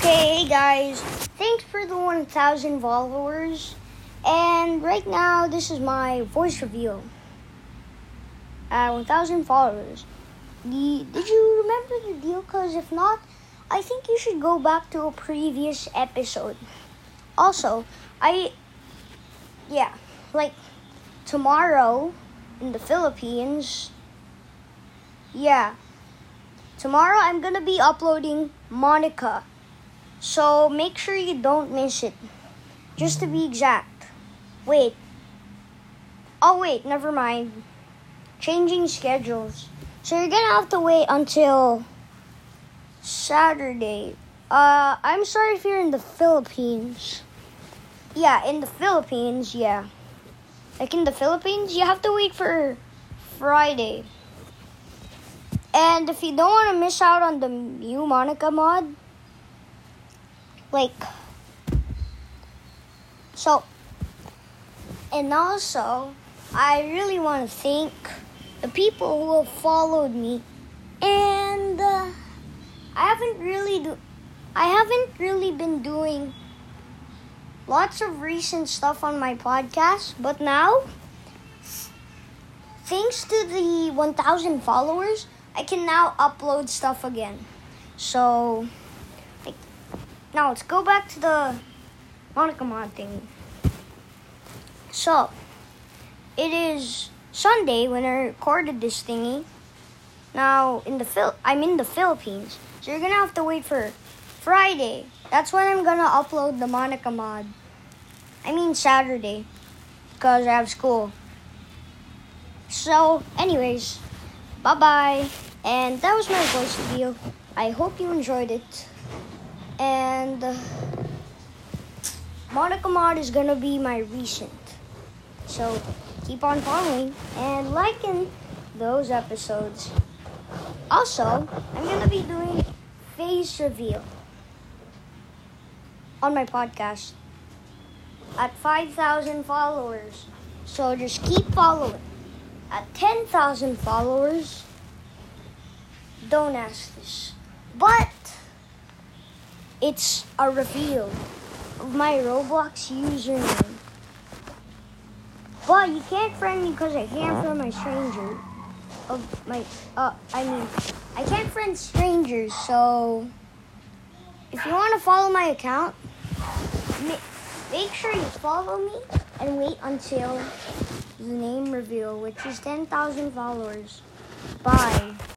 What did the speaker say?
Okay, hey guys, thanks for the 1,000 followers. And right now, this is my voice reveal. At uh, 1,000 followers. The, did you remember the deal? Because if not, I think you should go back to a previous episode. Also, I, yeah, like tomorrow in the Philippines, yeah, tomorrow I'm gonna be uploading Monica. So make sure you don't miss it. Just to be exact. Wait. Oh, wait, never mind. Changing schedules. So you're gonna have to wait until Saturday. Uh, I'm sorry if you're in the Philippines. Yeah, in the Philippines, yeah. Like in the Philippines, you have to wait for Friday. And if you don't want to miss out on the new Monica mod, like, so, and also, I really want to thank the people who have followed me, and uh, I haven't really do, I haven't really been doing lots of recent stuff on my podcast, but now, thanks to the 1,000 followers, I can now upload stuff again. So, now let's go back to the Monica Mod thing. So, it is Sunday when I recorded this thingy. Now, in the Phil, I'm in the Philippines, so you're gonna have to wait for Friday. That's when I'm gonna upload the Monica mod. I mean Saturday, because I have school. So, anyways, bye bye. And that was my voice video. I hope you enjoyed it. And uh, Monica Mod is gonna be my recent. So keep on following and liking those episodes. Also, I'm gonna be doing face reveal on my podcast at 5,000 followers. So just keep following. At 10,000 followers, don't ask this. But it's a reveal of my Roblox username. But you can't friend me because I can't friend my stranger. Of my, uh, I mean, I can't friend strangers. So if you want to follow my account, make sure you follow me and wait until the name reveal, which is 10,000 followers. Bye.